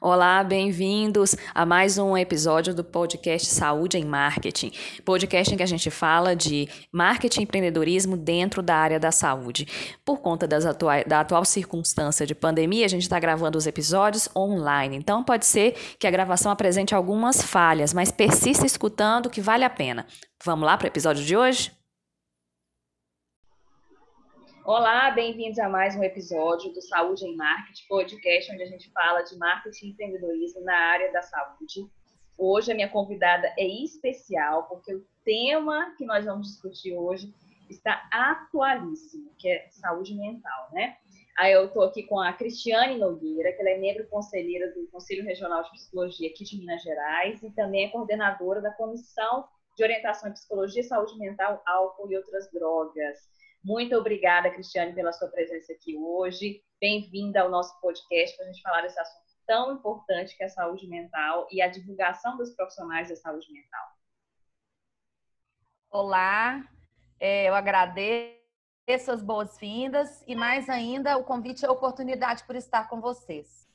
Olá, bem-vindos a mais um episódio do podcast Saúde em Marketing. Podcast em que a gente fala de marketing e empreendedorismo dentro da área da saúde. Por conta atua da atual circunstância de pandemia, a gente está gravando os episódios online. Então, pode ser que a gravação apresente algumas falhas, mas persista escutando que vale a pena. Vamos lá para o episódio de hoje? Olá, bem-vindos a mais um episódio do Saúde em Marketing, podcast onde a gente fala de marketing e empreendedorismo na área da saúde. Hoje a minha convidada é especial porque o tema que nós vamos discutir hoje está atualíssimo, que é saúde mental, né? Aí eu estou aqui com a Cristiane Nogueira, que ela é membro conselheira do Conselho Regional de Psicologia aqui de Minas Gerais e também é coordenadora da Comissão de Orientação em Psicologia, Saúde Mental, Álcool e Outras Drogas. Muito obrigada, Cristiane, pela sua presença aqui hoje. Bem-vinda ao nosso podcast para a gente falar desse assunto tão importante que é a saúde mental e a divulgação dos profissionais da saúde mental. Olá, é, eu agradeço as boas-vindas e mais ainda o convite e a oportunidade por estar com vocês.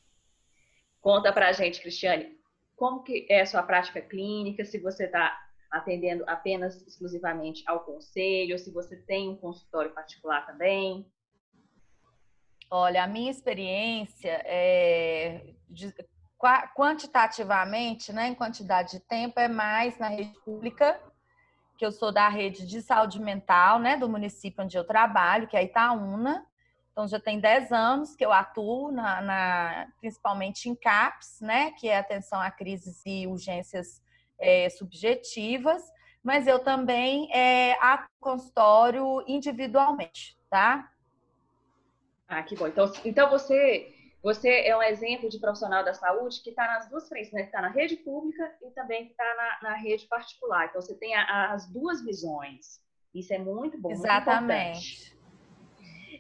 Conta para a gente, Cristiane, como que é a sua prática clínica, se você está atendendo apenas exclusivamente ao conselho, se você tem um consultório particular também? Olha, a minha experiência é de, quantitativamente, né, em quantidade de tempo, é mais na rede pública, que eu sou da rede de saúde mental, né, do município onde eu trabalho, que é Itaúna. Então já tem 10 anos que eu atuo na, na principalmente em CAPS, né, que é atenção a crises e urgências é, subjetivas, mas eu também é, atuo consultório individualmente, tá? Ah, que bom. Então, então você, você é um exemplo de profissional da saúde que está nas duas frentes, né? Está na rede pública e também está na, na, rede particular. Então, você tem a, as duas visões. Isso é muito bom. Exatamente. Muito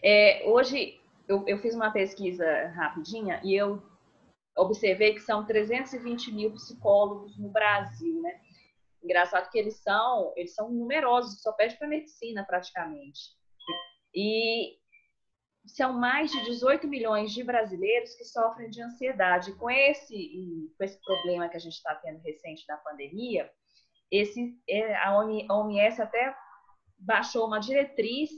é, hoje, eu, eu fiz uma pesquisa rapidinha e eu observei que são 320 mil psicólogos no Brasil, né? Engraçado que eles são, eles são numerosos, só pede para medicina praticamente. E são mais de 18 milhões de brasileiros que sofrem de ansiedade. Com esse, com esse problema que a gente está tendo recente da pandemia, esse, é, a OMS até baixou uma diretriz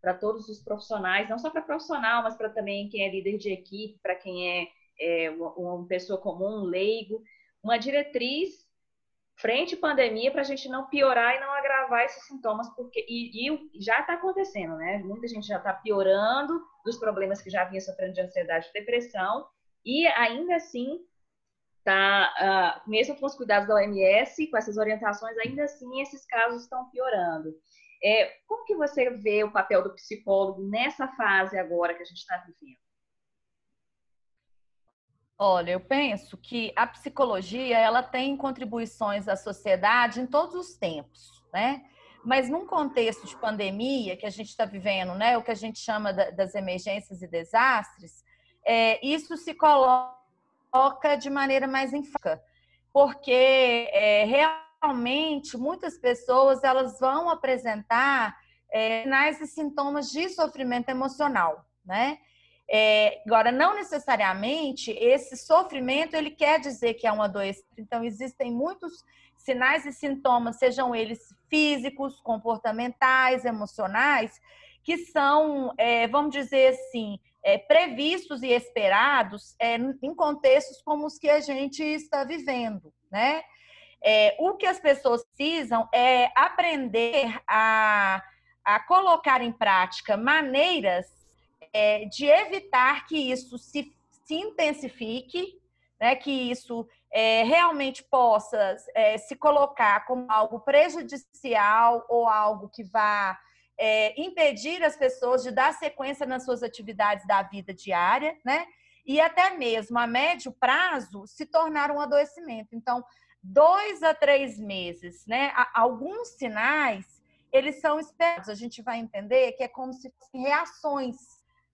para todos os profissionais, não só para profissional, mas para também quem é líder de equipe, para quem é é, uma pessoa comum, um leigo, uma diretriz frente à pandemia para a gente não piorar e não agravar esses sintomas, porque e, e já está acontecendo, né? Muita gente já está piorando dos problemas que já vinha sofrendo de ansiedade e depressão, e ainda assim tá, uh, mesmo com os cuidados da OMS, com essas orientações, ainda assim esses casos estão piorando. É, como que você vê o papel do psicólogo nessa fase agora que a gente está vivendo? Olha, eu penso que a psicologia ela tem contribuições à sociedade em todos os tempos, né? Mas num contexto de pandemia que a gente está vivendo, né, o que a gente chama das emergências e desastres, é, isso se coloca de maneira mais enfática, porque é, realmente muitas pessoas elas vão apresentar é, sinais e sintomas de sofrimento emocional, né? É, agora, não necessariamente esse sofrimento ele quer dizer que é uma doença. Então, existem muitos sinais e sintomas, sejam eles físicos, comportamentais, emocionais, que são, é, vamos dizer assim, é, previstos e esperados é, em contextos como os que a gente está vivendo, né? É, o que as pessoas precisam é aprender a, a colocar em prática maneiras é, de evitar que isso se, se intensifique, né, que isso é, realmente possa é, se colocar como algo prejudicial ou algo que vá é, impedir as pessoas de dar sequência nas suas atividades da vida diária, né? E até mesmo a médio prazo se tornar um adoecimento. Então, dois a três meses, né? Alguns sinais eles são esperados. A gente vai entender que é como se fossem reações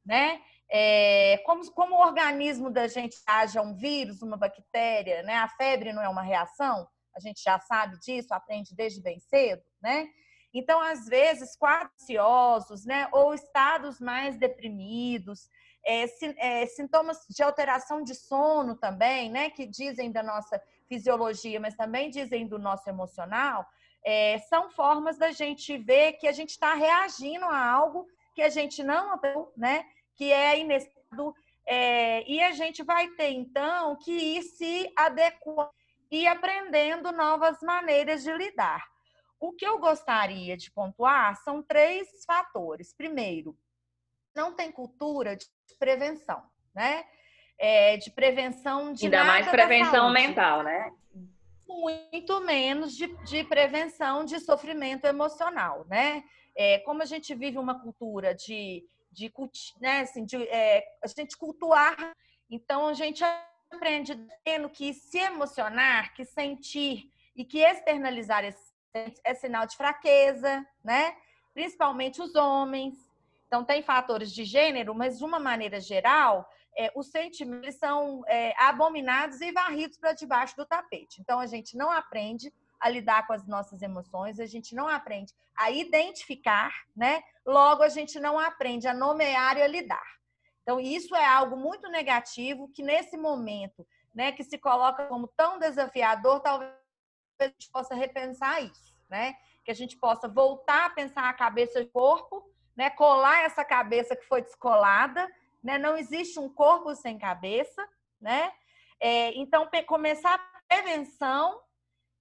né? É, como, como o organismo da gente haja um vírus, uma bactéria, né? A febre não é uma reação, a gente já sabe disso, aprende desde bem cedo, né? Então, às vezes, quadros ansiosos, né? Ou estados mais deprimidos, é, é, sintomas de alteração de sono também, né, que dizem da nossa fisiologia, mas também dizem do nosso emocional, é, são formas da gente ver que a gente está reagindo a algo que a gente não, né, que é inesperado, é, e a gente vai ter então que ir se adequando e aprendendo novas maneiras de lidar. O que eu gostaria de pontuar são três fatores. Primeiro, não tem cultura de prevenção, né? É, de prevenção de ainda mais prevenção mental, né? Muito menos de, de prevenção de sofrimento emocional, né? É, como a gente vive uma cultura de, de, né, assim, de é, a gente cultuar, então a gente aprende tendo que se emocionar, que sentir e que externalizar esse, é sinal de fraqueza, né? Principalmente os homens. Então, tem fatores de gênero, mas de uma maneira geral, é, os sentimentos são é, abominados e varridos para debaixo do tapete. Então, a gente não aprende a lidar com as nossas emoções, a gente não aprende a identificar, né? Logo, a gente não aprende a nomear e a lidar. Então, isso é algo muito negativo que, nesse momento, né, que se coloca como tão desafiador, talvez a gente possa repensar isso, né? Que a gente possa voltar a pensar a cabeça e corpo né? Colar essa cabeça que foi descolada, né? Não existe um corpo sem cabeça, né? É, então, começar a prevenção,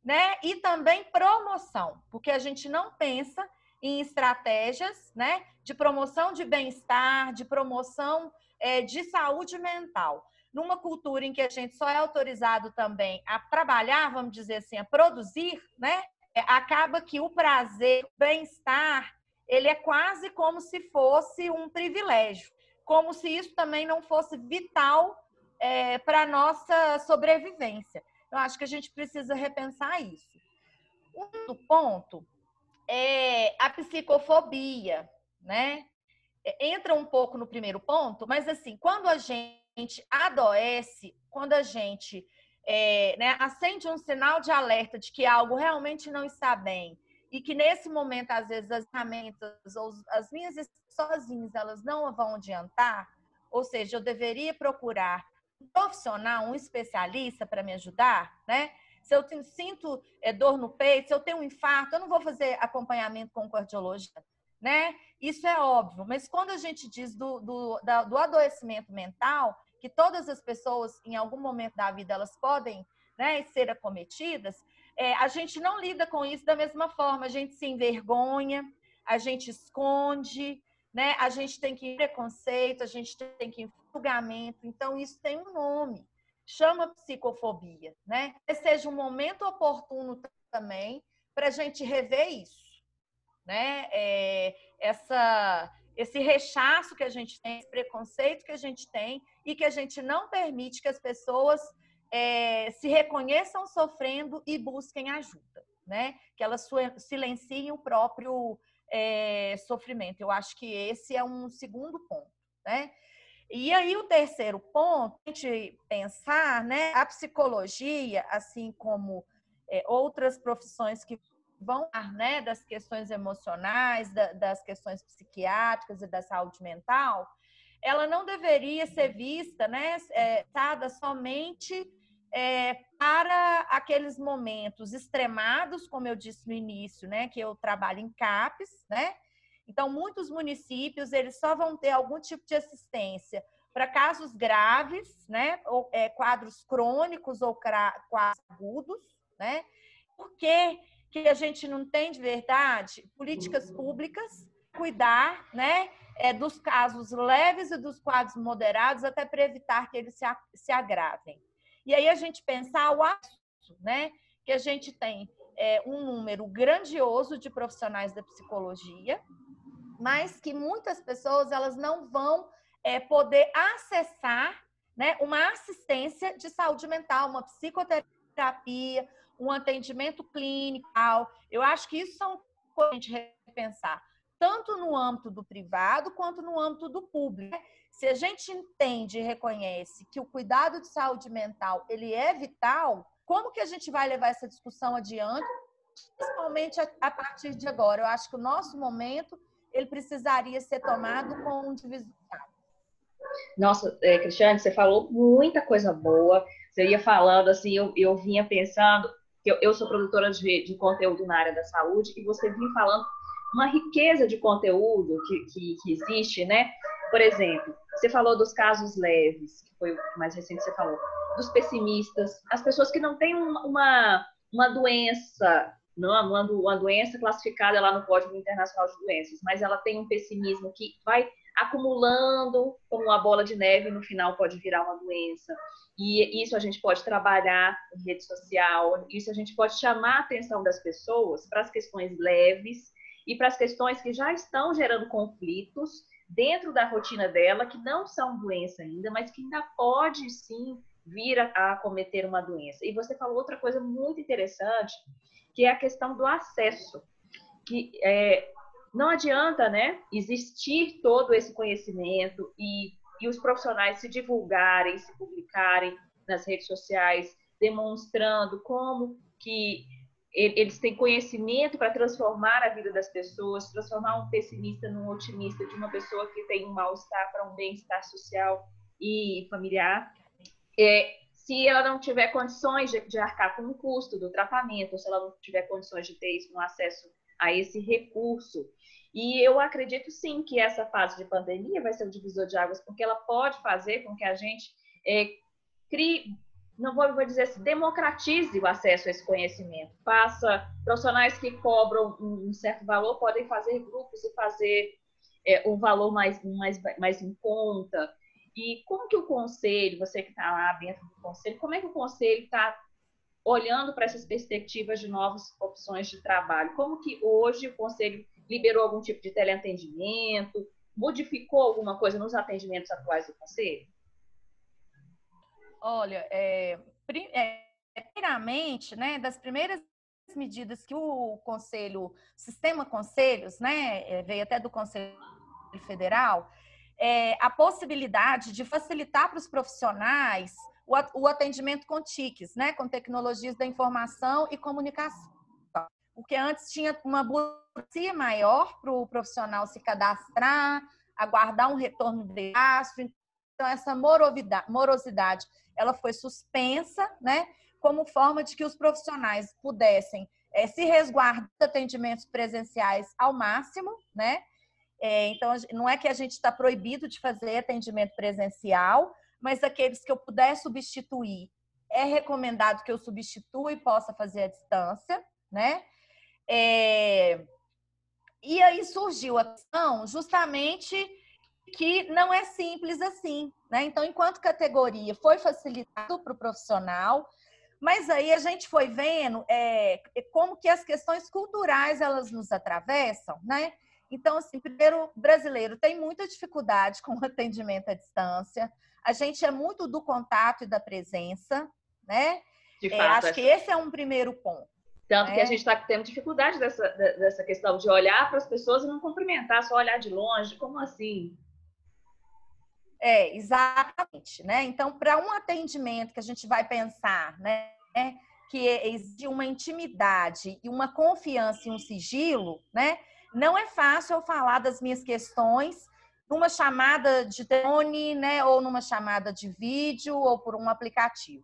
né? E também promoção, porque a gente não pensa em estratégias, né? De promoção de bem-estar, de promoção é, de saúde mental. Numa cultura em que a gente só é autorizado também a trabalhar, vamos dizer assim, a produzir, né? É, acaba que o prazer, o bem-estar, ele é quase como se fosse um privilégio, como se isso também não fosse vital é, para a nossa sobrevivência. Eu acho que a gente precisa repensar isso. Um ponto é a psicofobia, né? É, entra um pouco no primeiro ponto, mas assim, quando a gente adoece, quando a gente é, né, acende um sinal de alerta de que algo realmente não está bem, e que nesse momento, às vezes, as ferramentas ou as minhas sozinhas, elas não vão adiantar, ou seja, eu deveria procurar profissional, um especialista para me ajudar, né? Se eu tenho, sinto é, dor no peito, se eu tenho um infarto, eu não vou fazer acompanhamento com cardiologista, né? Isso é óbvio, mas quando a gente diz do, do, da, do adoecimento mental, que todas as pessoas, em algum momento da vida, elas podem né, ser acometidas, é, a gente não lida com isso da mesma forma. A gente se envergonha, a gente esconde, né? A gente tem que preconceito, a gente tem que julgamento. Então, isso tem um nome. Chama psicofobia, né? Seja um momento oportuno também para a gente rever isso, né? É, essa, esse rechaço que a gente tem, esse preconceito que a gente tem e que a gente não permite que as pessoas é, se reconheçam sofrendo e busquem ajuda, né? Que elas silenciem o próprio é, sofrimento. Eu acho que esse é um segundo ponto, né? E aí o terceiro ponto, a gente pensar, né? A psicologia, assim como é, outras profissões que vão, né? Das questões emocionais, da, das questões psiquiátricas e da saúde mental, ela não deveria ser vista, né? É, somente é, para aqueles momentos extremados, como eu disse no início, né, que eu trabalho em CAPES, né? Então, muitos municípios, eles só vão ter algum tipo de assistência para casos graves, né, ou é, quadros crônicos ou quadros agudos, né? Por que, que a gente não tem de verdade políticas públicas cuidar, né, é, dos casos leves e dos quadros moderados, até para evitar que eles se, se agravem? E aí a gente pensar o assunto, né? Que a gente tem é, um número grandioso de profissionais da psicologia, mas que muitas pessoas elas não vão é, poder acessar né, uma assistência de saúde mental, uma psicoterapia, um atendimento clínico. Eu acho que isso são coisas a gente repensar, tanto no âmbito do privado quanto no âmbito do público. Se a gente entende e reconhece que o cuidado de saúde mental ele é vital, como que a gente vai levar essa discussão adiante, principalmente a, partir de agora? Eu acho que o nosso momento ele precisaria ser tomado com um divisor. Nossa, é, Cristiane, você falou muita coisa boa. Você ia falando assim, eu, eu vinha pensando, eu, eu sou produtora de, de conteúdo na área da saúde, e você vinha falando uma riqueza de conteúdo que, que, que, existe, né? Por exemplo, você falou dos casos leves, que foi o mais recente que você falou, dos pessimistas, as pessoas que não têm uma, uma doença, não uma, uma doença classificada lá no Código Internacional de Doenças, mas ela tem um pessimismo que vai acumulando como uma bola de neve no final pode virar uma doença. E isso a gente pode trabalhar em rede social, isso a gente pode chamar a atenção das pessoas para as questões leves e para as questões que já estão gerando conflitos dentro da rotina dela, que não são doença ainda, mas que ainda pode sim vir a, a cometer uma doença. E você falou outra coisa muito interessante, que é a questão do acesso. Que é, não adianta, né, existir todo esse conhecimento e, e os profissionais se divulgarem, se publicarem nas redes sociais, demonstrando como que eles têm conhecimento para transformar a vida das pessoas, transformar um pessimista num otimista, de uma pessoa que tem um mal-estar para um bem-estar social e familiar. É, se ela não tiver condições de, de arcar com o custo do tratamento, ou se ela não tiver condições de ter isso, um acesso a esse recurso. E eu acredito sim que essa fase de pandemia vai ser um divisor de águas, porque ela pode fazer com que a gente é, crie, não vou, vou dizer assim, democratize o acesso a esse conhecimento. Faça profissionais que cobram um, certo valor, podem fazer grupos e fazer é, um valor mais, mais, mais em conta. E como que o conselho, você que está lá dentro do conselho, como é que o conselho está olhando para essas perspectivas de novas opções de trabalho? Como que hoje o conselho liberou algum tipo de teleatendimento? Modificou alguma coisa nos atendimentos atuais do conselho? Olha, é, é, primeiramente, né, das primeiras medidas que o conselho, sistema conselhos, né, é, veio até do Conselho Federal, é, a possibilidade de facilitar para os profissionais o, atendimento com TICs, né, com tecnologias da informação e comunicação. Porque antes tinha uma burocracia maior para o profissional se cadastrar, aguardar um retorno de gasto. Então, essa morosidade ela foi suspensa, né, como forma de que os profissionais pudessem é, se resguardar de atendimentos presenciais ao máximo, né? É, então, não é que a gente está proibido de fazer atendimento presencial, mas aqueles que eu puder substituir, é recomendado que eu substitua e possa fazer à distância, né? É... E aí surgiu a questão justamente que não é simples assim, né? Então, enquanto categoria, foi facilitado para o profissional, mas aí a gente foi vendo é, como que as questões culturais elas nos atravessam, né? Então, assim, primeiro, brasileiro tem muita dificuldade com o atendimento à distância. A gente é muito do contato e da presença, né? De é, fato, é, acho que esse é um primeiro ponto. Tanto né? que a gente está tendo dificuldade dessa, dessa questão de olhar para as pessoas e não cumprimentar, só olhar de longe. Como assim? É, exatamente, né? Então, para um atendimento que a gente vai pensar, né, que existe uma intimidade e uma confiança e um sigilo, né? Não é fácil eu falar das minhas questões numa chamada de telefone, né, ou numa chamada de vídeo ou por um aplicativo.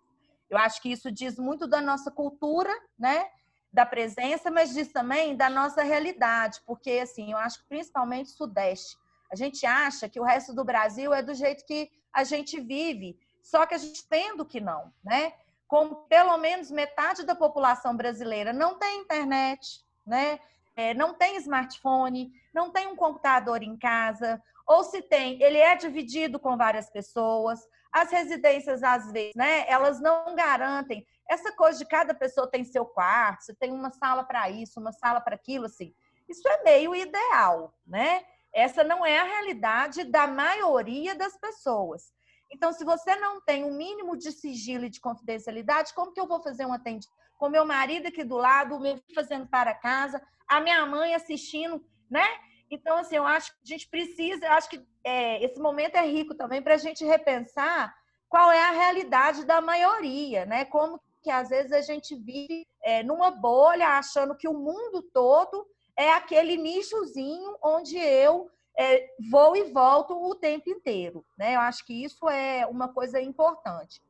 Eu acho que isso diz muito da nossa cultura, né, da presença, mas diz também da nossa realidade, porque assim, eu acho que principalmente Sudeste, a gente acha que o resto do Brasil é do jeito que a gente vive, só que a gente tendo que não, né? Como pelo menos metade da população brasileira não tem internet, né? É, não tem smartphone, não tem um computador em casa, ou se tem, ele é dividido com várias pessoas. As residências, às vezes, né, elas não garantem. Essa coisa de cada pessoa tem seu quarto, você tem uma sala para isso, uma sala para aquilo, assim. Isso é meio ideal, né? Essa não é a realidade da maioria das pessoas. Então, se você não tem um mínimo de sigilo e de confidencialidade, como que eu vou fazer um atendimento? Com meu marido aqui do lado, o meu fazendo para casa, a minha mãe assistindo, né? Então, assim, eu acho que a gente precisa, eu acho que é, esse momento é rico também para a gente repensar qual é a realidade da maioria, né? Como que às vezes a gente vive é, numa bolha achando que o mundo todo é aquele nichozinho onde eu é, vou e volto o tempo inteiro, né? Eu acho que isso é uma coisa importante.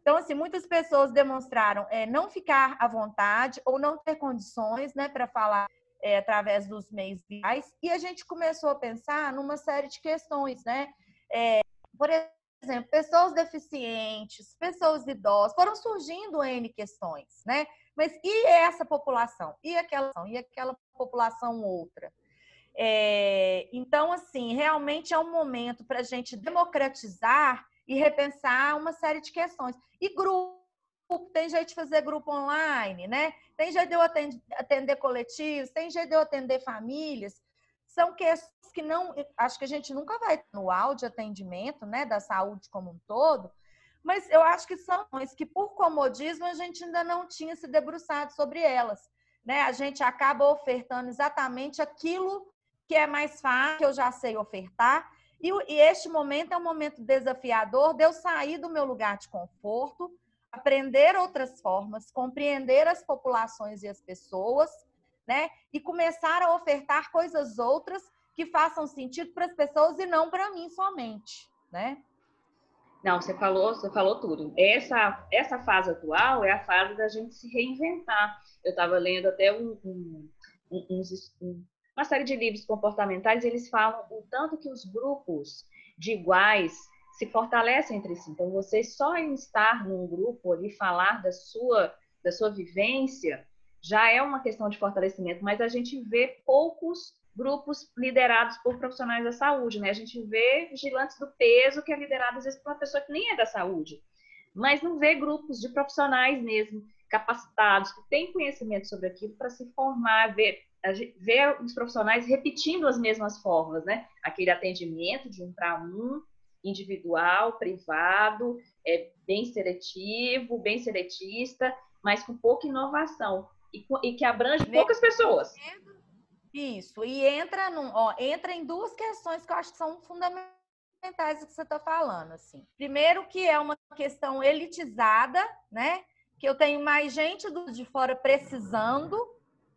Então, assim, muitas pessoas demonstraram é, não ficar à vontade ou não ter condições, né, para falar é, através dos meios virais. E a gente começou a pensar numa série de questões, né? É, por exemplo, pessoas deficientes, pessoas idosas, foram surgindo N questões, né? Mas e essa população? E aquela, e aquela população outra? É, então, assim, realmente é um momento para a gente democratizar e repensar uma série de questões. E grupo, tem jeito de fazer grupo online, né? Tem jeito de eu atender, atender coletivos, tem jeito de eu atender famílias. São questões que não, acho que a gente nunca vai no áudio atendimento, né, da saúde como um todo, mas eu acho que são que por comodismo a gente ainda não tinha se debruçado sobre elas, né? A gente acaba ofertando exatamente aquilo que é mais fácil, que eu já sei ofertar. E, e este momento é um momento desafiador de eu sair do meu lugar de conforto, aprender outras formas, compreender as populações e as pessoas, né? E começar a ofertar coisas outras que façam sentido para as pessoas e não para mim somente, né? Não, você falou, você falou tudo. Essa essa fase atual é a fase da gente se reinventar. Eu estava lendo até um, um, um, uma série de livros comportamentais, eles falam o tanto que os grupos de iguais se fortalecem entre si. Então, você só em estar num grupo ali, falar da sua, da sua vivência, já é uma questão de fortalecimento, mas a gente vê poucos grupos liderados por profissionais da saúde, né? A gente vê vigilantes do peso que é liderado às vezes por uma pessoa que nem é da saúde, mas não vê grupos de profissionais mesmo capacitados que têm conhecimento sobre aquilo para se formar, ver ver os profissionais repetindo as mesmas formas, né? Aquele atendimento de um para um, individual, privado, é, bem seletivo, bem seletista, mas com pouca inovação e, e que abrange poucas pessoas. Isso, e entra, num, ó, entra em duas questões que eu acho que são fundamentais do que você está falando. Assim. Primeiro, que é uma questão elitizada, né? Que eu tenho mais gente do, de fora precisando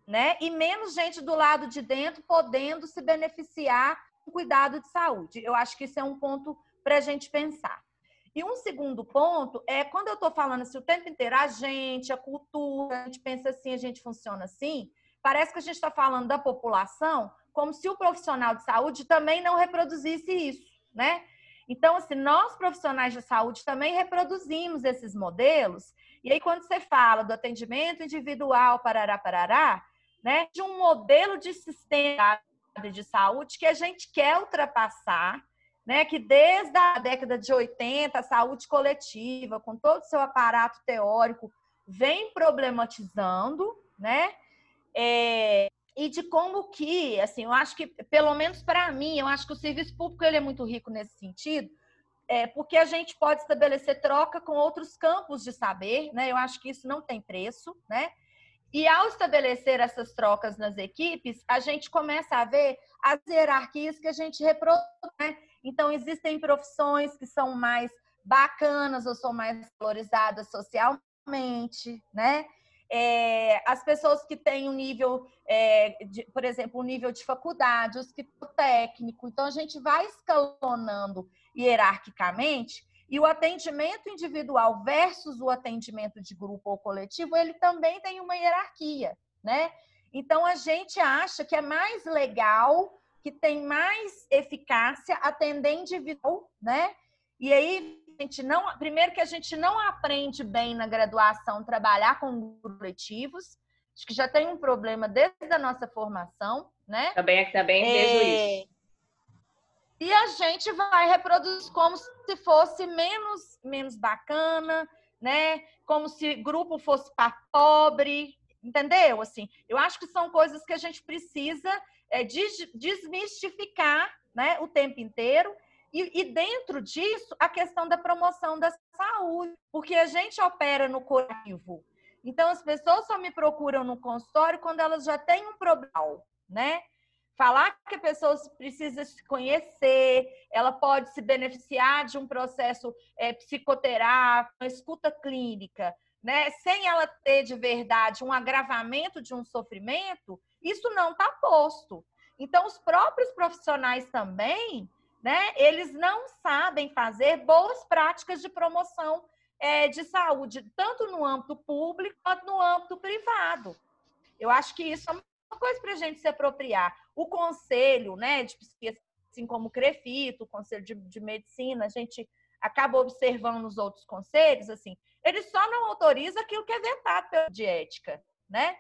né? E menos gente do lado de dentro podendo se beneficiar do cuidado de saúde. Eu acho que isso é um ponto para a gente pensar. E um segundo ponto é quando eu estou falando assim o tempo inteiro, a gente, a cultura, a gente pensa assim, a gente funciona assim, parece que a gente está falando da população como se o profissional de saúde também não reproduzisse isso, né? Então, assim, nós profissionais de saúde também reproduzimos esses modelos. E aí, quando você fala do atendimento individual, parará, parará, né, de um modelo de sistema de saúde que a gente quer ultrapassar, né, que desde a década de 80, a saúde coletiva, com todo o seu aparato teórico, vem problematizando, né, é, e de como que, assim, eu acho que, pelo menos para mim, eu acho que o serviço público ele é muito rico nesse sentido, é, porque a gente pode estabelecer troca com outros campos de saber, né? Eu acho que isso não tem preço, né? E ao estabelecer essas trocas nas equipes, a gente começa a ver as hierarquias que a gente reproduz. Né? Então, existem profissões que são mais bacanas ou são mais valorizadas socialmente, né? É, as pessoas que têm um nível, é, de, por exemplo, um nível de faculdade, os que técnico. Então, a gente vai escalonando hierarquicamente e o atendimento individual versus o atendimento de grupo ou coletivo, ele também tem uma hierarquia, né? Então a gente acha que é mais legal, que tem mais eficácia atender individual, né? E aí a gente não, primeiro que a gente não aprende bem na graduação trabalhar com coletivos, acho que já tem um problema desde a nossa formação, né? Também é também vejo é... isso. E a gente vai reproduzir como se fosse menos, menos bacana, né? Como se grupo fosse para pobre, entendeu? Assim, eu acho que são coisas que a gente precisa é, desmistificar, né? O tempo inteiro. E, e, dentro disso, a questão da promoção da saúde, porque a gente opera no coletivo. Então, as pessoas só me procuram no consultório quando elas já têm um problema, né? falar que a pessoa precisa se conhecer, ela pode se beneficiar de um processo é, psicoterápico, escuta clínica, né? Sem ela ter de verdade um agravamento de um sofrimento, isso não está posto. Então, os próprios profissionais também, né, eles não sabem fazer boas práticas de promoção é, de saúde, tanto no âmbito público quanto no âmbito privado. Eu acho que isso é uma coisa para a gente se apropriar. O conselho, né, de assim como o CREFITO, o Conselho de, de Medicina, a gente acaba observando nos outros conselhos, assim, eles só não autorizam aquilo que é vetado pela de ética, né?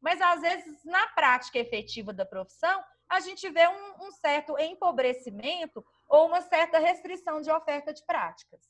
Mas às vezes, na prática efetiva da profissão, a gente vê um, um certo empobrecimento ou uma certa restrição de oferta de práticas.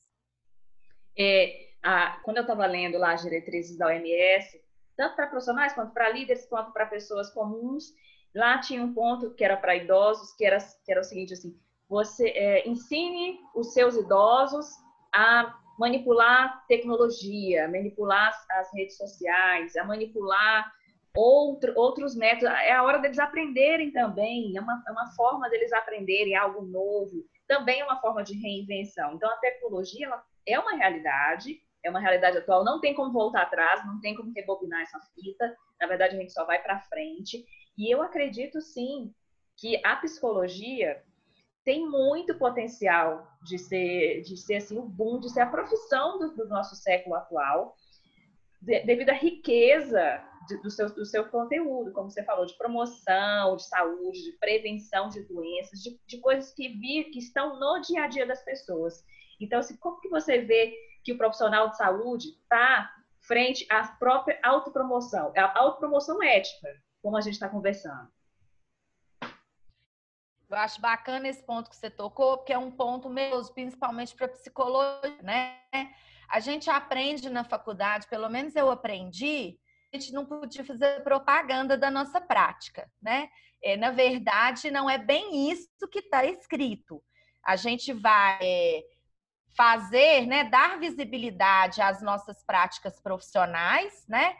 É, a, quando eu estava lendo lá as diretrizes da OMS, tanto para profissionais quanto para líderes, quanto para pessoas comuns, lá tinha um ponto que era para idosos, que era, que era o seguinte, assim, você é, ensine os seus idosos a manipular tecnologia, manipular as redes sociais, a manipular outro, outros métodos. É a hora deles aprenderem também, é uma, é uma forma deles aprenderem algo novo, também é uma forma de reinvenção. Então, a tecnologia ela é uma realidade, é uma realidade atual, não tem como voltar atrás, não tem como rebobinar essa fita, na verdade, a gente só vai para frente. E eu acredito, sim, que a psicologia tem muito potencial de ser, de ser assim, o boom, de ser a profissão do, do nosso século atual, de, devido à riqueza do, seu, do seu conteúdo, como você falou, de promoção, de saúde, de prevenção de doenças, de, de coisas que, vi, que estão no dia a dia das pessoas. Então, assim, como que você vê que o profissional de saúde está frente à própria autopromoção, a autopromoção ética, como a gente está conversando? Eu acho bacana esse ponto que você tocou, porque é um ponto mesmo, principalmente para psicologia, né? A gente aprende na faculdade, pelo menos eu aprendi, gente não podia fazer propaganda da nossa prática, né? É, na verdade, não é bem isso que está escrito. A gente vai é, fazer, né, dar visibilidade às nossas práticas profissionais, né?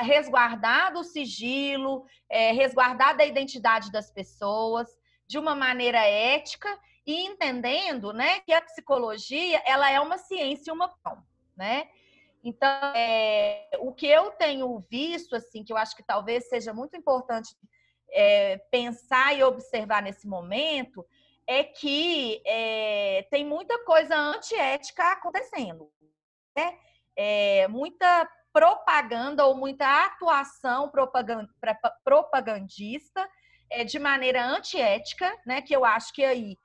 Resguardar do sigilo, é, resguardar da identidade das pessoas, de uma maneira ética e entendendo, né, que a psicologia ela é uma ciência e uma pão, né? Então, é, o que eu tenho visto, assim, que eu acho que talvez seja muito importante é, pensar e observar nesse momento, é que é, tem muita coisa antiética acontecendo, né? Muita propaganda ou muita atuação propagandista é, de maneira antiética, né, que eu acho que aí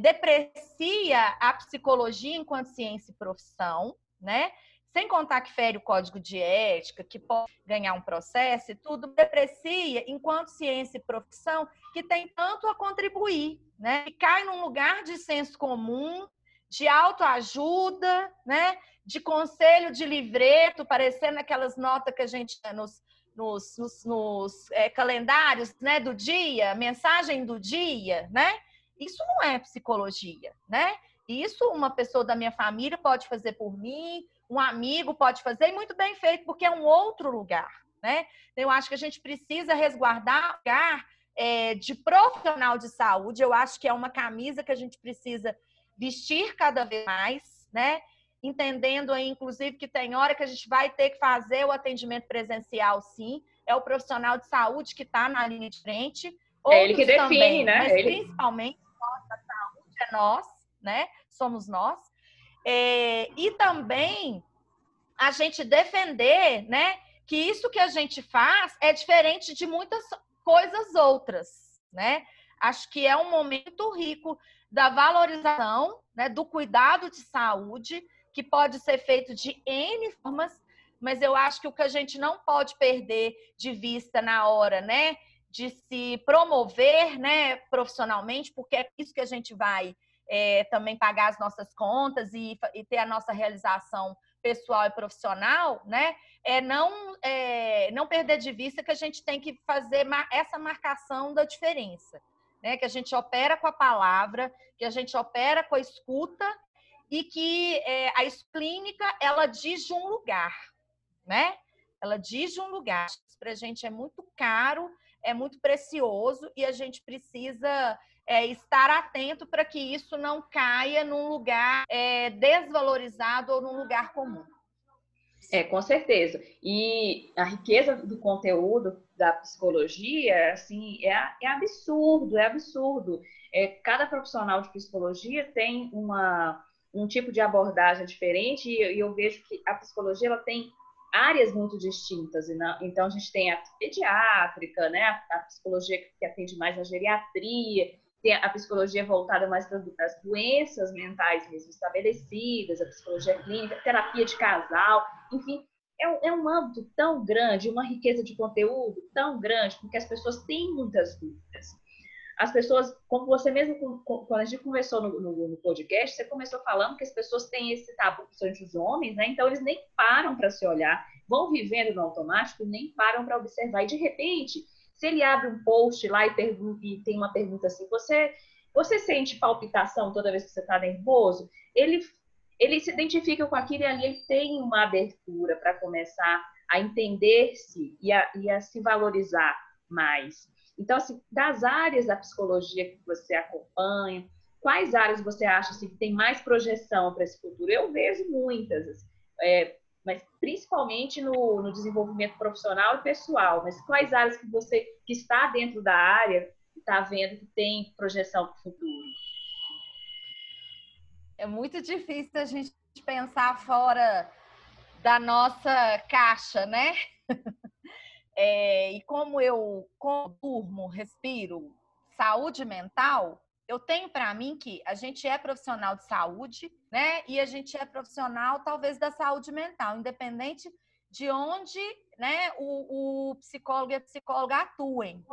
deprecia a psicologia enquanto ciência e profissão, né? Sem contar que fere o código de ética, que pode ganhar um processo e tudo, deprecia enquanto ciência e profissão que tem tanto a contribuir, né? E cai num lugar de senso comum, de autoajuda, né? De conselho de livreto, parecendo aquelas notas que a gente nos nos, nos, nos é, calendários né, do dia, mensagem do dia, né? Isso não é psicologia, né? Isso uma pessoa da minha família pode fazer por mim, um amigo pode fazer, e muito bem feito, porque é um outro lugar, né? Então, eu acho que a gente precisa resguardar o lugar é, de profissional de saúde. Eu acho que é uma camisa que a gente precisa vestir cada vez mais, né? entendendo aí, inclusive, que tem hora que a gente vai ter que fazer o atendimento presencial, sim. É o profissional de saúde que está na linha de frente. é ele que define, também, né? Mas ele... principalmente nossa saúde é nós, né? Somos nós. É, e também a gente defender, né? Que isso que a gente faz é diferente de muitas coisas outras, né? Acho que é um momento rico da valorização, né, do cuidado de saúde, que pode ser feito de N formas, mas eu acho que o que a gente não pode perder de vista na hora, né, de se promover, né, profissionalmente, porque é isso que a gente vai é, também pagar as nossas contas e, e, ter a nossa realização pessoal e profissional, né, é não, é não perder de vista que a gente tem que fazer essa marcação da diferença. Né, que a gente opera com a palavra, que a gente opera com a escuta e que é, a clínica ela diz de um lugar, né? Ela diz de um lugar. Para a gente é muito caro, é muito precioso e a gente precisa é, estar atento para que isso não caia num lugar é, desvalorizado ou num lugar comum. É, com certeza. E a riqueza do conteúdo da psicologia, assim, é, é absurdo, é absurdo. É, cada profissional de psicologia tem uma, um tipo de abordagem diferente e, eu vejo que a psicologia ela tem áreas muito distintas. Então, a gente tem a pediátrica, né? a, psicologia que atende mais na geriatria, a psicologia voltada mais para as doenças mentais mesmo estabelecidas, a psicologia clínica, terapia de casal, enfim, é um, é um âmbito tão grande, uma riqueza de conteúdo tão grande, porque as pessoas têm muitas dúvidas as pessoas, como você mesmo, quando a gente conversou no, no, no, podcast, você começou falando que as pessoas têm esse tabu, principalmente os homens, né? Então eles nem param para se olhar, vão vivendo no automático, nem param para observar. E de repente, se ele abre um post lá e, e tem uma pergunta assim, você, você sente palpitação toda vez que você está nervoso? Ele, ele se identifica com aquilo e ali ele tem uma abertura para começar a entender-se e a, e a se valorizar mais. Então, assim, das áreas da psicologia que você acompanha, quais áreas você acha assim, que tem mais projeção para esse futuro? Eu vejo muitas, assim, é, mas principalmente no, no, desenvolvimento profissional e pessoal. Mas quais áreas que você que está dentro da área está vendo que tem projeção para o futuro? É muito difícil a gente pensar fora da nossa caixa, né? É, e como eu como durmo, respiro, saúde mental, eu tenho para mim que a gente é profissional de saúde, né? E a gente é profissional, talvez, da saúde mental, independente de onde né, o, o psicólogo e a psicóloga atuem.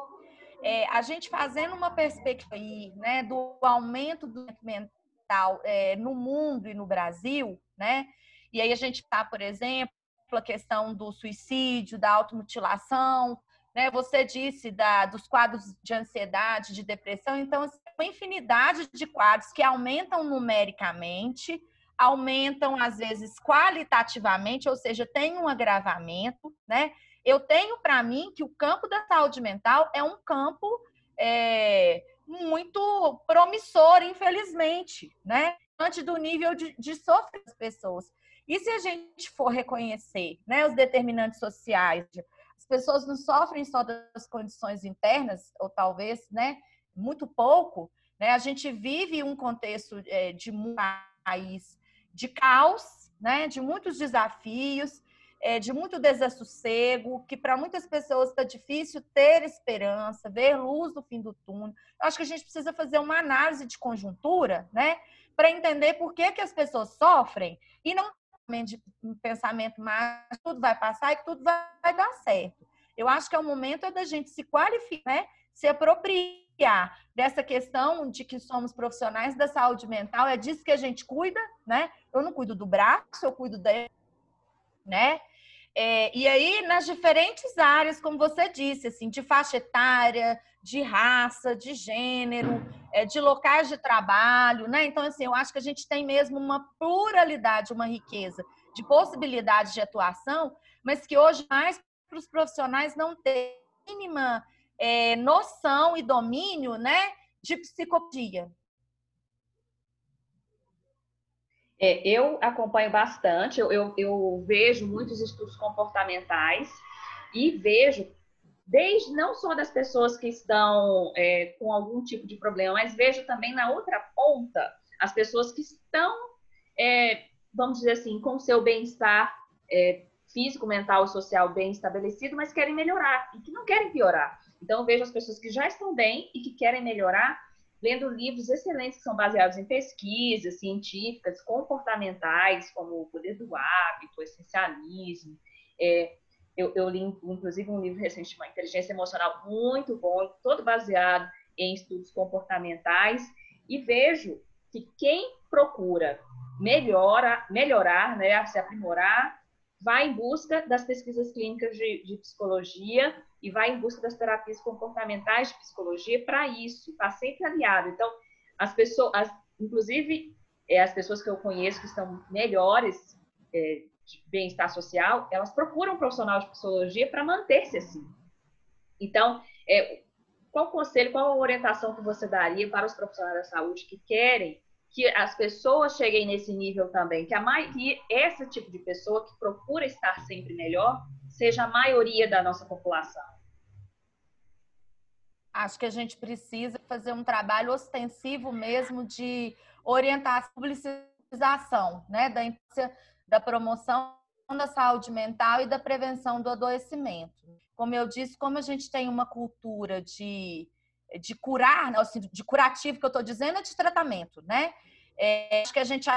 É, a gente fazendo uma perspectiva aí, né, do aumento do mental é, no mundo e no Brasil, né? E aí a gente está, por exemplo, a questão do suicídio, da automutilação, né? Você disse da, dos quadros de ansiedade, de depressão, então assim, uma infinidade de quadros que aumentam numericamente, aumentam às vezes qualitativamente, ou seja, tem um agravamento, né? Eu tenho para mim que o campo da saúde mental é um campo é, muito promissor, infelizmente, né? Antes do nível de, de sofrer as pessoas. E se a gente for reconhecer né, os determinantes sociais, as pessoas não sofrem só das condições internas, ou talvez né, muito pouco, né? a gente vive um contexto é, de país de caos, né, de muitos desafios, é, de muito desassossego, que para muitas pessoas está difícil ter esperança, ver luz no fim do túnel. Eu acho que a gente precisa fazer uma análise de conjuntura, né, para entender por que, que as pessoas sofrem e não de um pensamento mais, tudo vai passar e tudo vai, vai dar certo. Eu acho que é o momento é da gente se qualificar, né? Se apropriar dessa questão de que somos profissionais da saúde mental, é disso que a gente cuida, né? Eu não cuido do braço, eu cuido da, né? É, e aí, nas diferentes áreas, como você disse, assim, de faixa etária, de raça, de gênero, é, de locais de trabalho, né? Então, assim, eu acho que a gente tem mesmo uma pluralidade, uma riqueza de possibilidades de atuação, mas que hoje mais para os profissionais não têm mínima é, noção e domínio, né, de psicologia. É, eu acompanho bastante, eu, eu, eu, vejo muitos estudos comportamentais e vejo, desde não só das pessoas que estão é, com algum tipo de problema, mas vejo também na outra ponta as pessoas que estão, é, vamos dizer assim, com seu bem-estar é, físico, mental e social bem estabelecido, mas querem melhorar e que não querem piorar. Então, vejo as pessoas que já estão bem e que querem melhorar lendo livros excelentes que são baseados em pesquisas científicas, comportamentais, como O Poder do Hábito, o Essencialismo. É, eu, eu, li, inclusive, um livro recente, uma Inteligência Emocional, muito bom, todo baseado em estudos comportamentais, e vejo que quem procura melhora, melhorar, né, se aprimorar, vai em busca das pesquisas clínicas de, de psicologia e vai em busca das terapias comportamentais de psicologia para isso, está sempre aliado. Então, as pessoas, as, inclusive é, as pessoas que eu conheço que estão melhores é, de bem-estar social, elas procuram um profissional de psicologia para manter-se assim. Então, é, qual conselho, qual a orientação que você daria para os profissionais da saúde que querem que as pessoas cheguem nesse nível também, que, a que esse tipo de pessoa que procura estar sempre melhor seja a maioria da nossa população? Acho que a gente precisa fazer um trabalho ostensivo mesmo de orientação, publicização, né, da, da promoção da saúde mental e da prevenção do adoecimento. Como eu disse, como a gente tem uma cultura de, de curar, né, assim, de curativo que eu estou dizendo é de tratamento, né? É, acho que a gente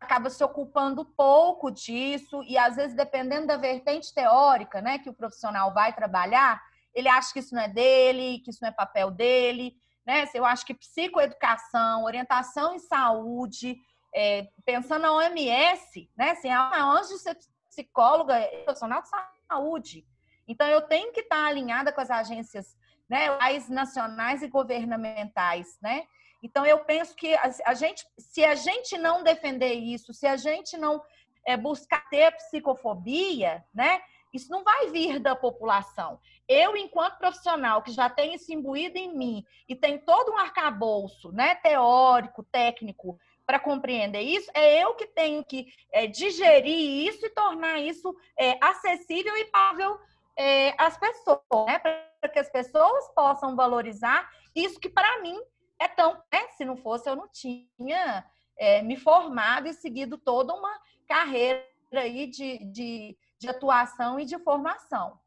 acaba se ocupando pouco disso e às vezes dependendo da vertente teórica, né, que o profissional vai trabalhar, ele acha que isso não é dele, que isso não é papel dele, né? Eu acho que psicoeducação, orientação em saúde, é, pensando na OMS, né? Assim, antes de ser psicóloga, é profissional de saúde. Então, eu tenho que estar alinhada com as agências né, nacionais e governamentais, né? Então, eu penso que a, gente, se a gente não defender isso, se a gente não é, buscar ter psicofobia, né? Isso não vai vir da população. Eu, enquanto profissional, que já tenho isso imbuído em mim e tem todo um arcabouço né, teórico, técnico, para compreender isso, é eu que tenho que é, digerir isso e tornar isso é, acessível e pável é, às pessoas, né? para que as pessoas possam valorizar isso que, para mim, é tão. Né? Se não fosse, eu não tinha é, me formado e seguido toda uma carreira aí de, de, de atuação e de formação.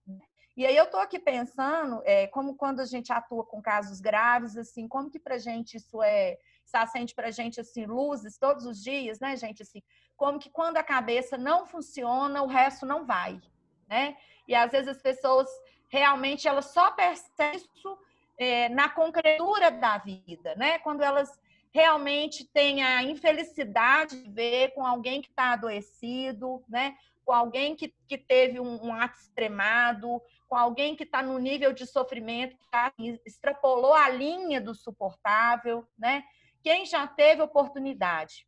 E aí eu estou aqui pensando, é, como quando a gente atua com casos graves, assim, como que para gente isso é se acende para gente assim luzes todos os dias, né, gente? Assim, como que quando a cabeça não funciona, o resto não vai, né? E às vezes as pessoas realmente elas só percebem isso é, na concretura da vida, né? Quando elas realmente têm a infelicidade de ver com alguém que está adoecido, né? Com alguém que, que teve um, um ato extremado, com alguém que está no nível de sofrimento que tá, extrapolou a linha do suportável, né? Quem já teve oportunidade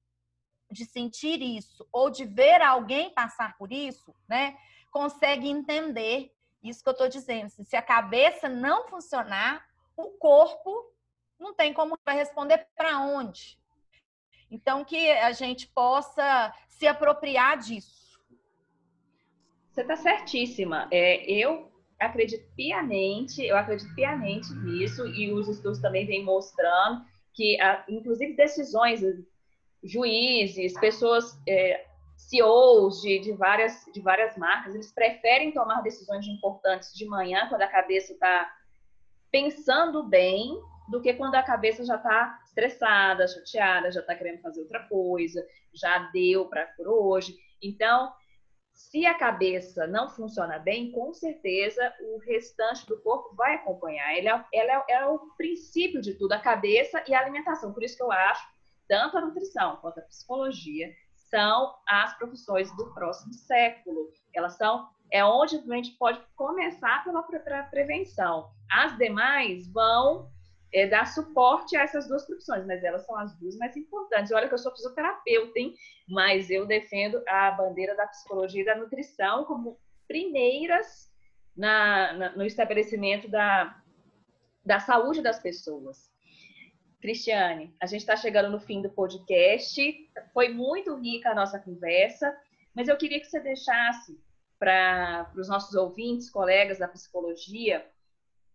de sentir isso ou de ver alguém passar por isso, né, consegue entender isso que eu estou dizendo. Se a cabeça não funcionar, o corpo não tem como responder para onde. Então, que a gente possa se apropriar disso. Você está certíssima. É, eu acredito piamente, eu acredito piamente nisso, e os estudos também vêm mostrando que, inclusive, decisões, juízes, pessoas, é, CEOs de, de, várias, de várias marcas, eles preferem tomar decisões importantes de manhã, quando a cabeça está pensando bem, do que quando a cabeça já está estressada, chateada, já está querendo fazer outra coisa, já deu para por hoje. Então, se a cabeça não funciona bem, com certeza o restante do corpo vai acompanhar. Ela, é, ela é, é, o princípio de tudo, a cabeça e a alimentação. Por isso que eu acho, tanto a nutrição quanto a psicologia são as profissões do próximo século. Elas são, é onde a gente pode começar pela prevenção. As demais vão é, dar suporte a essas duas profissões, mas elas são as duas mais importantes. Olha que eu sou fisioterapeuta, hein? mas eu defendo a bandeira da psicologia e da nutrição como primeiras na, na, no estabelecimento da, da saúde das pessoas. Cristiane, a gente está chegando no fim do podcast. Foi muito rica a nossa conversa, mas eu queria que você deixasse para os nossos ouvintes, colegas da psicologia,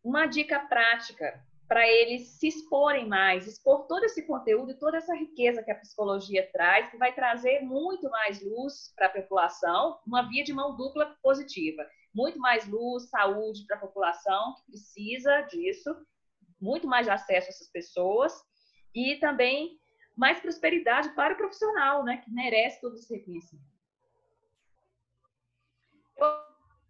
uma dica prática para eles se exporem mais, expor todo esse conteúdo e toda essa riqueza que a psicologia traz, que vai trazer muito mais luz para a população, uma via de mão dupla positiva. Muito mais luz, saúde para a população que precisa disso, muito mais acesso a essas pessoas e também mais prosperidade para o profissional, né, que merece todo esse reconhecimento.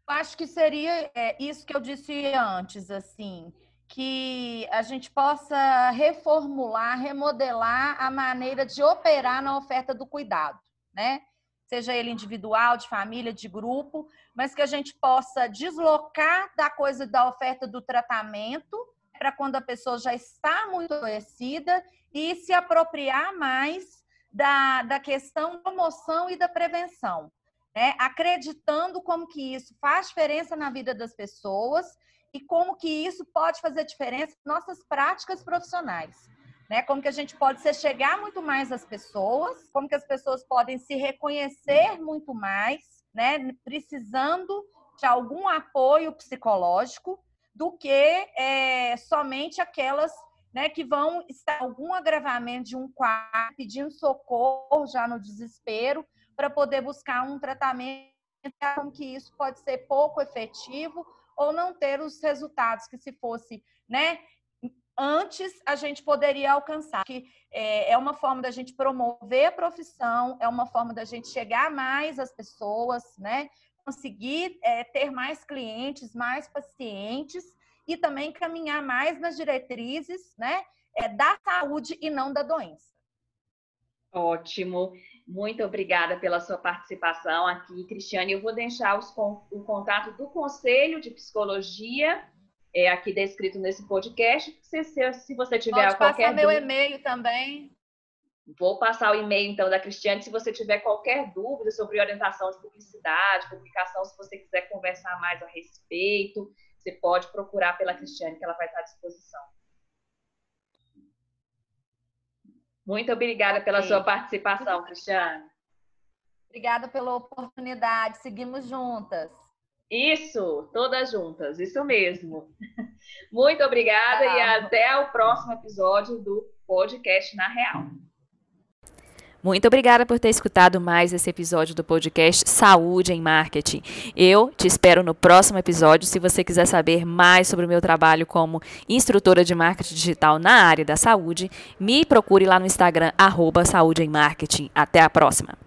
Acho que seria é, isso que eu disse antes, assim, que a gente possa reformular, remodelar a maneira de operar na oferta do cuidado, né? Seja ele individual, de família, de grupo, mas que a gente possa deslocar da coisa da oferta do tratamento para quando a pessoa já está muito adoecida e se apropriar mais da, da questão da promoção e da prevenção, né? acreditando como que isso faz diferença na vida das pessoas e como que isso pode fazer diferença em nossas práticas profissionais. né? Como que a gente pode se chegar muito mais às pessoas, como que as pessoas podem se reconhecer muito mais, né? Precisando de algum apoio psicológico do que é, somente aquelas né, que vão estar algum agravamento de um quadro, pedindo socorro já no desespero, para poder buscar um tratamento como que isso pode ser pouco efetivo ou não ter os resultados que se fosse, né, antes a gente poderia alcançar. Que é, é uma forma da gente promover a profissão, é uma forma da gente chegar mais às pessoas, né? Conseguir é, ter mais clientes, mais pacientes e também caminhar mais nas diretrizes, né? É, da saúde e não da doença. Ótimo. Muito obrigada pela sua participação aqui, Cristiane. Eu vou deixar os, o contato do Conselho de Psicologia é, aqui descrito nesse podcast. Se, se, se você tiver Pode qualquer passar meu e-mail também. Vou passar o e-mail, então, da Cristiane. Se você tiver qualquer dúvida sobre orientação de publicidade, publicação, se você quiser conversar mais a respeito, você pode procurar pela Cristiane, que ela vai estar à disposição. Muito obrigada pela sua participação, Cristiane. Obrigada pela oportunidade. Seguimos juntas. Isso, todas juntas, isso mesmo. Muito obrigada e até o próximo episódio do podcast Na Real. Muito obrigada por ter escutado mais esse episódio do podcast Saúde em Marketing. Eu te espero no próximo episódio. Se você quiser saber mais sobre o meu trabalho como instrutora de marketing digital na área da saúde, me procure lá no Instagram, arroba Saúde em Marketing. Até a próxima!